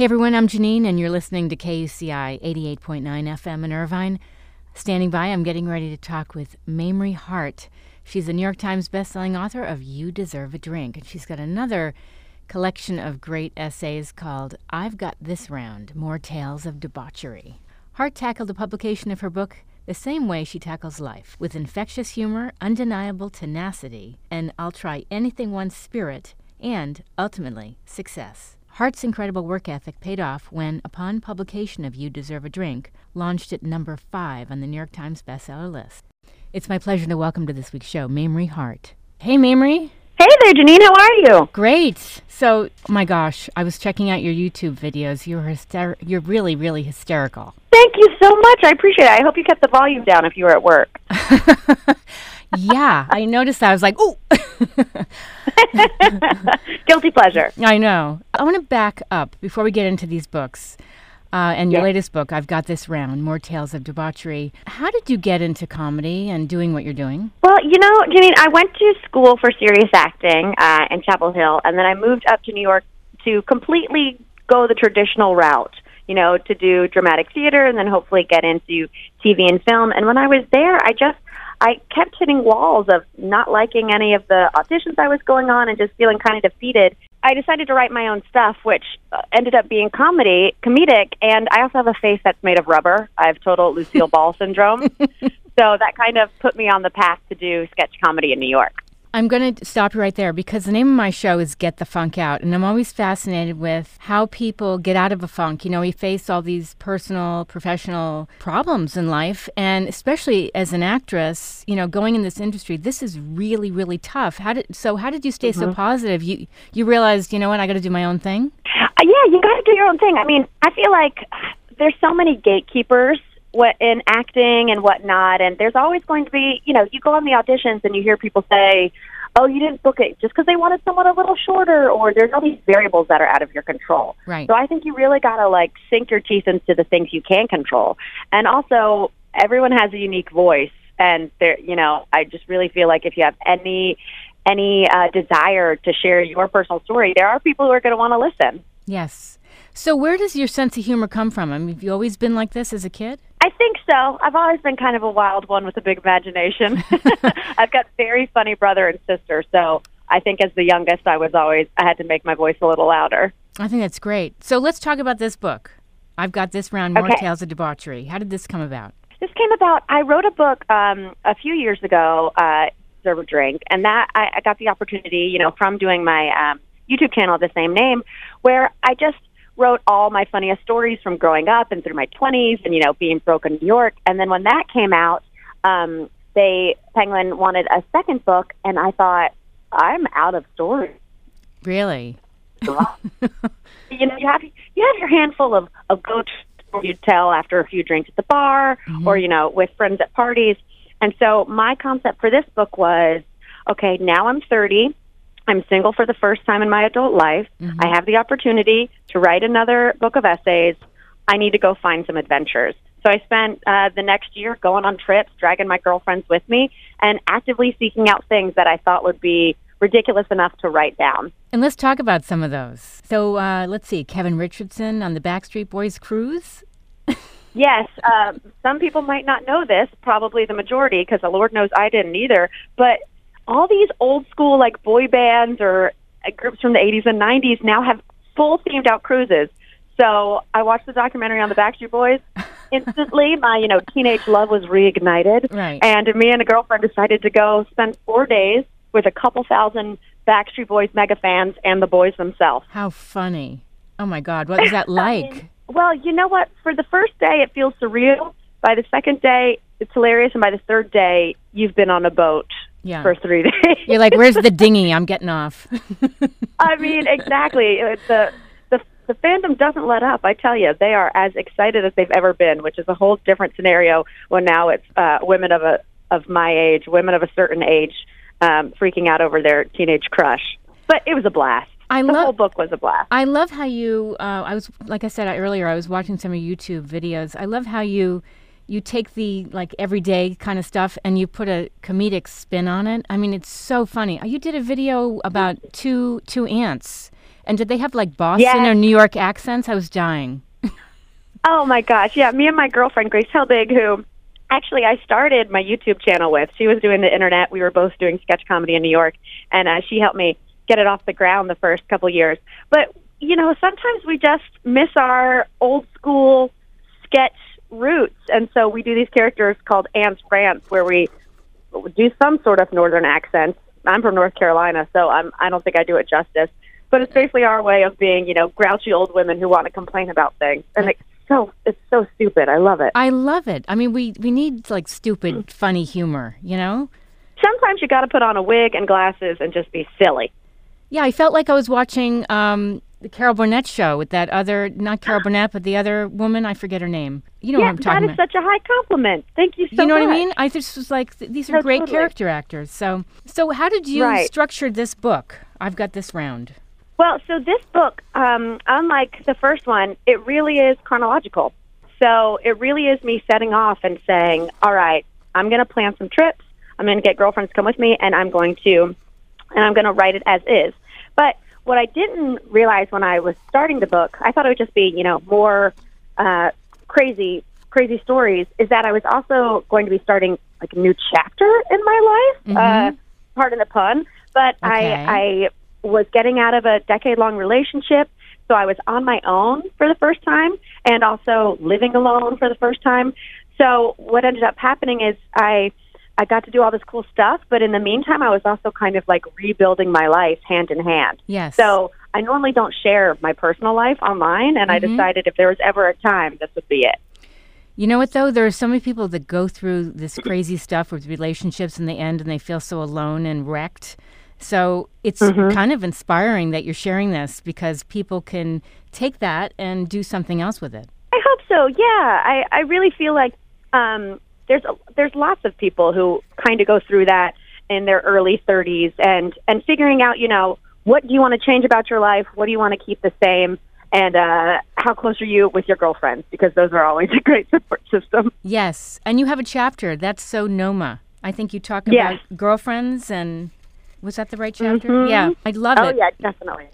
Hey everyone, I'm Janine, and you're listening to KUCI 88.9 FM in Irvine. Standing by, I'm getting ready to talk with Mamrie Hart. She's a New York Times bestselling author of You Deserve a Drink, and she's got another collection of great essays called I've Got This Round More Tales of Debauchery. Hart tackled the publication of her book the same way she tackles life, with infectious humor, undeniable tenacity, and I'll try anything one spirit, and ultimately, success. Hart's incredible work ethic paid off when, upon publication of You Deserve a Drink, launched at number five on the New York Times bestseller list. It's my pleasure to welcome to this week's show Mamrie Hart. Hey, Mamrie. Hey there, Janine. How are you? Great. So, oh my gosh, I was checking out your YouTube videos. You're hyster- You're really, really hysterical. Thank you so much. I appreciate it. I hope you kept the volume down if you were at work. yeah, I noticed that. I was like, ooh. Guilty pleasure. I know. I want to back up before we get into these books. Uh, and your Yes. latest book, I've Got This Round More Tales of Debauchery. How did you get into comedy and doing what you're doing? Well, you know, Janine, I went to school for serious acting uh, in Chapel Hill, and then I moved up to New York to completely go the traditional route. You know, to do dramatic theater and then hopefully get into TV and film. And when I was there, I just I kept hitting walls of not liking any of the auditions I was going on and just feeling kind of defeated. I decided to write my own stuff, which uh, ended up being comedy, comedic, and I also have a face that's made of rubber. I have total Lucille Ball syndrome. So that kind of put me on the path to do sketch comedy in New York. I'm going to stop you right there because the name of my show is Get the Funk Out. And I'm always fascinated with how people get out of a funk. You know, we face all these personal, professional problems in life. And especially as an actress, you know, going in this industry, this is really, really tough. How did, so how did you stay so positive? You, you realized, you know what, I got to do my own thing? Uh, yeah, you got to do your own thing. I mean, I feel like there's so many gatekeepers what in acting and whatnot, and there's always going to be, you know, you go on the auditions and you hear people say, "Oh, you didn't book it just because they wanted someone a little shorter," or there's all these variables that are out of your control. Right. So I think you really got to like sink your teeth into the things you can control, and also everyone has a unique voice, and there, you know, I just really feel like if you have any any uh, desire to share your personal story, there are people who are going to want to listen. Yes. So where does your sense of humor come from? I mean, have you always been like this as a kid? I think so. I've always been kind of a wild one with a big imagination. I've got very funny brother and sister, so I think as the youngest, I was always I had to make my voice a little louder. I think that's great. So let's talk about this book. I've got this round, More Okay. Tales of Debauchery. How did this come about? This came about. I wrote a book um, a few years ago, uh, Serve a Drink, and that I, I got the opportunity, you know, from doing my um, YouTube channel of the same name, where I just wrote all my funniest stories from growing up and through my 20s, and you know, being broke in New York. And then when that came out, um, they Penguin wanted a second book, and I thought I'm out of stories. Really? you know, you have you have your handful of of go you tell after a few drinks at the bar or you know with friends at parties. And so my concept for this book was, okay, now I'm 30. I'm single for the first time in my adult life. I have the opportunity to write another book of essays. I need to go find some adventures. So I spent uh, the next year going on trips, dragging my girlfriends with me, and actively seeking out things that I thought would be ridiculous enough to write down. And let's talk about some of those. So uh, let's see, Kevin Richardson on the Backstreet Boys cruise. Yes, um, some people might not know this, probably the majority, because the Lord knows I didn't either. But all these old school like boy bands or uh, groups from the 80s and 90s now have full themed out cruises. So I watched the documentary on the Backstreet Boys. Instantly, my you know teenage love was reignited, Right. and me and a girlfriend decided to go spend four days with a couple thousand Backstreet Boys mega fans and the boys themselves. How funny. Oh my God, what was that like? Well, you know what? For the first day, it feels surreal. By the second day, it's hilarious, and by the third day, you've been on a boat Yeah. for three days. You're like, where's the dinghy? I'm getting off. I mean, exactly. It's the the the fandom doesn't let up. I tell you, they are as excited as they've ever been, which is a whole different scenario. When now it's uh, women of a of my age, women of a certain age, um, freaking out over their teenage crush. But it was a blast. I the love- whole book was a blast. I love how you. Uh, I was like I said earlier. I was watching some of YouTube videos. I love how you you take the like everyday kind of stuff and you put a comedic spin on it. I mean, it's so funny. You did a video about two two aunts And did they have like Boston Yes. or New York accents? I was dying. Oh my gosh, yeah. Me and my girlfriend Grace Helbig, who actually I started my YouTube channel with. She was doing the internet. We were both doing sketch comedy in New York, and uh, she helped me get it off the ground the first couple years. But you know, sometimes we just miss our old school sketch roots, and so we do these characters called Aunts Rants, where we do some sort of northern accent. I'm from North Carolina, so I'm I don't think I do it justice. But it's basically our way of being, you know, grouchy old women who want to complain about things, and it's so it's so stupid. I love it. I love it. I mean, we we need like stupid, funny humor. You know? Sometimes you got to put on a wig and glasses and just be silly. Yeah, I felt like I was watching um, the Carol Burnett show with that other, not Carol Burnett, but the other woman. I forget her name. You know yeah, what I'm talking about. that is about. such a high compliment. Thank you so much. you know much. what I mean? I just was like, th- these are No, great totally. character actors. So, so how did you Right. structure this book? I've got this round. Well, so this book, um, unlike the first one, it really is chronological. So it really is me setting off and saying, all right, I'm going to plan some trips. I'm going to get girlfriends to come with me, and I'm going to, and I'm going to write it as is. But what I didn't realize when I was starting the book, I thought it would just be, you know, more uh, crazy, crazy stories. Is that I was also going to be starting like a new chapter in my life. Uh, pardon the pun, but Okay. I, I was getting out of a decade long relationship. So I was on my own for the first time and also living alone for the first time. So what ended up happening is I I got to do all this cool stuff, but in the meantime I was also kind of like rebuilding my life hand in hand. Yes. So I normally don't share my personal life online and I decided if there was ever a time this would be it. You know what though? There are so many people that go through this crazy stuff with relationships in the end, and they feel so alone and wrecked. So it's Mm-hmm. kind of inspiring that you're sharing this because people can take that and do something else with it. I hope so. Yeah, I I really feel like um, there's a, there's lots of people who kind of go through that in their early 30s and and figuring out you know what do you want to change about your life, what do you want to keep the same, and uh, how close are you with your girlfriends because those are always a great support system. Yes, and you have a chapter that's Sonoma. I think you talk Yes. about girlfriends and was that the right chapter? Yeah, I love it. Oh yeah, definitely.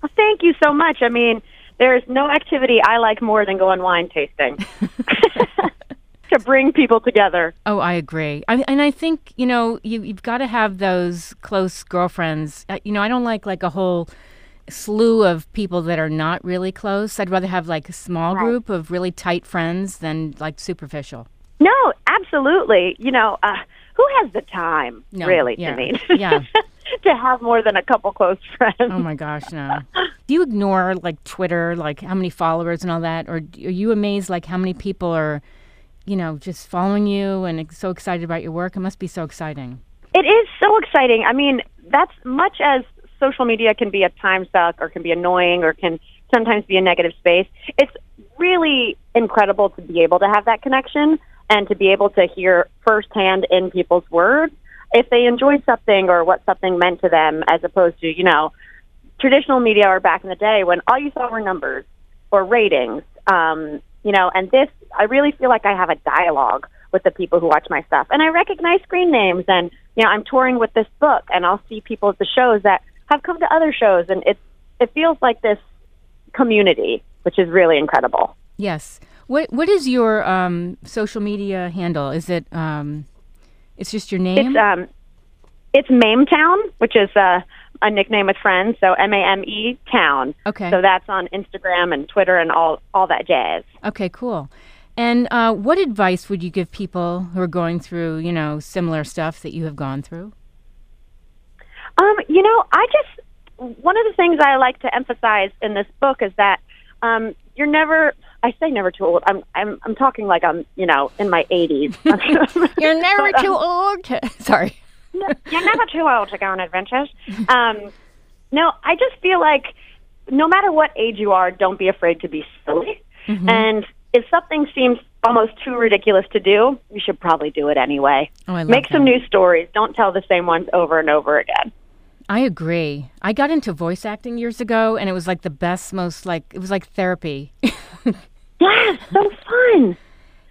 Well, thank you so much. I mean, there's no activity I like more than going wine tasting. to bring people together. Oh, I agree. I, and I think you know you you've got to have those close girlfriends. Uh, You know, I don't like like a whole slew of people that are not really close. I'd rather have like a small group of really tight friends than like superficial. No, absolutely. You know, uh, who has the time, No, really, yeah, to meet? yeah. to have more than a couple close friends. Oh my gosh, no. Do you ignore like Twitter, like how many followers and all that, or are you amazed like how many people are, you know, just following you and so excited about your work? It must be so exciting. It is so exciting. I mean, that's much as social media can be a time suck or can be annoying or can sometimes be a negative space. It's really incredible to be able to have that connection and to be able to hear firsthand in people's words if they enjoyed something or what something meant to them as opposed to, you know, traditional media or back in the day when all you saw were numbers or ratings. Um, you know, and this, I really feel like I have a dialogue with the people who watch my stuff. And I recognize screen names and, you know, I'm touring with this book and I'll see people at the shows that have come to other shows and it's, it feels like this community, which is really incredible. Yes. What What is your um, social media handle? Is it um, it's just your name? It's, um, it's Mame Town, which is, uh, a nickname with friends. So M A M E Town. Okay. So that's on Instagram and Twitter and all, all that jazz. okay, cool. And uh, what advice would you give people who are going through, you know, similar stuff that you have gone through? Um, you know, I just one of the things I like to emphasize in this book is that um, you're never. I say never too old. I'm I'm I'm talking like I'm you know in my 80s. You're never But, um, too old. To, sorry. you're never too old to go on adventures. Um, no, I just feel like no matter what age you are, don't be afraid to be silly. And if something seems almost too ridiculous to do, you should probably do it anyway. Oh, Make some new stories. Don't tell the same ones over and over again. I agree. I got into voice acting years ago, and it was like the best, most like it was like therapy. Yes, so fun.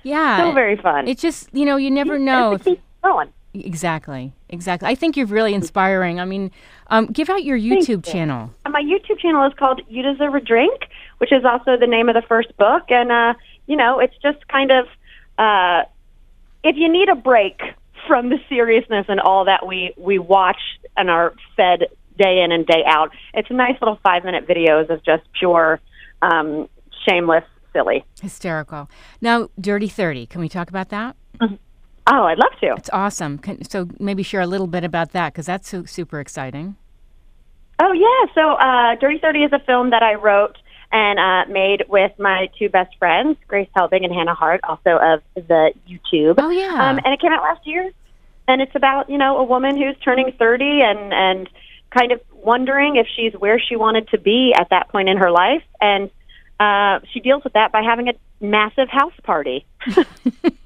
yeah. So very fun. It's just you know you never know if Keep going. Exactly, exactly. I think you're really inspiring. I mean, um, give out your YouTube you. channel. My YouTube channel is called You Deserve a Drink, which is also the name of the first book. And, uh, you know, it's just kind of, uh, if you need a break from the seriousness and all that we, we watch and are fed day in and day out, it's nice little five minute videos of just pure, um, shameless, silly. Hysterical. Now, Dirty 30. Can we talk about that? Oh, I'd love to. It's awesome. Can, so maybe share a little bit about that because that's su- super exciting. Oh yeah, so uh, Dirty Thirty is a film that I wrote and uh, made with my two best friends, Grace Helbig and Hannah Hart, also of the YouTube. Oh yeah. Um, and it came out last year, and it's about you know a woman who's turning thirty and and kind of wondering if she's where she wanted to be at that point in her life, and uh, she deals with that by having a massive house party,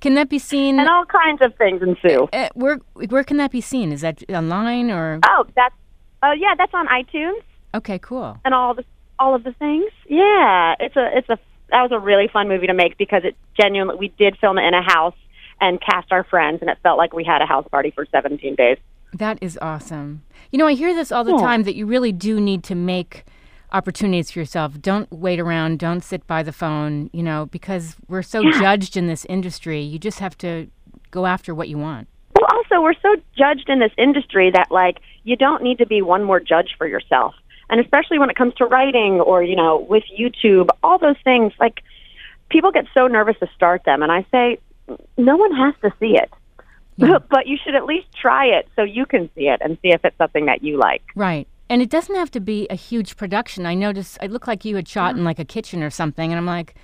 can that be seen? and all kinds of things ensue. uh, where where can that be seen? Is that online or? Oh, that's oh yeah, that's on iTunes. Okay, cool. and all the all of the things. Yeah, it's a it's a that was a really fun movie to make because it genuinely we did film it in a house and cast our friends, and it felt like we had a house party for 17 days. That is awesome. You know, I hear this all the Yeah. time that you really do need to make opportunities for yourself. Don't wait around. Don't sit by the phone. You know, because we're so judged in this industry. You just have to go after what you want. Well, also we're so judged in this industry that like you don't need to be one more judge for yourself, and especially when it comes to writing or you know with YouTube, all those things. Like people get so nervous to start them, and I say no one has to see it. Yeah. But you should at least try it so you can see it and see if it's something that you like. Right. And it doesn't have to be a huge production. I noticed it looked like you had shot in like a kitchen or something, and I'm like,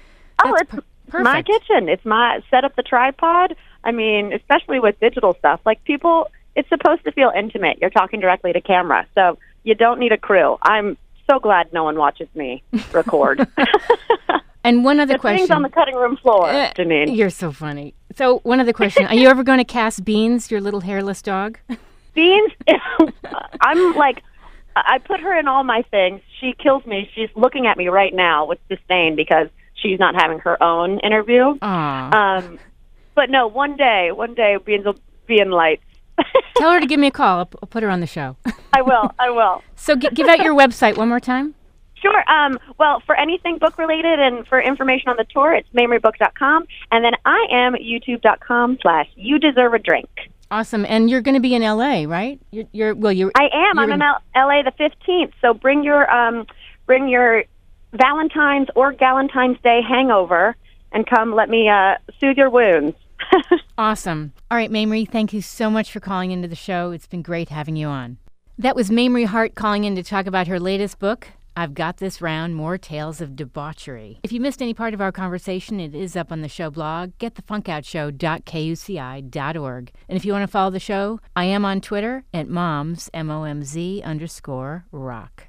Oh, it's per- my kitchen. It's my set up the tripod. I mean, especially with digital stuff, like people, it's supposed to feel intimate. You're talking directly to camera, so you don't need a crew. I'm so glad no one watches me record. And one other the things question. on the cutting room floor, Uh, Janine. You're so funny. So one other question: Are you ever going to cast Beans, your little hairless dog? Beans, I'm like, I put her in all my things. She kills me. She's looking at me right now with disdain because she's not having her own interview. Aw. Um, but no, one day, one day, Beans will be in lights. Tell her to give me a call. I'll, I'll put her on the show. I will. I will. so gi- give out your website one more time. Sure. Um, well, for anything book related and for information on the tour, it's memorybook.com. And then I am youtube.com slash you deserve a drink. Awesome. And you're going to be in LA, right? You're, you're well. You're. I am. I'm You're in L- LA the 15th. So bring your, um, bring your Valentine's or Galentine's Day hangover and come let me uh, soothe your wounds. Awesome. All right, Mamrie, thank you so much for calling into the show. It's been great having you on. That was Mamrie Hart calling in to talk about her latest book, I've Got This Round More Tales of Debauchery. If you missed any part of our conversation, it is up on the show blog, getthefunkoutshow.kuci.org. And if you want to follow the show, I am on Twitter at moms, M O M Z underscore rock.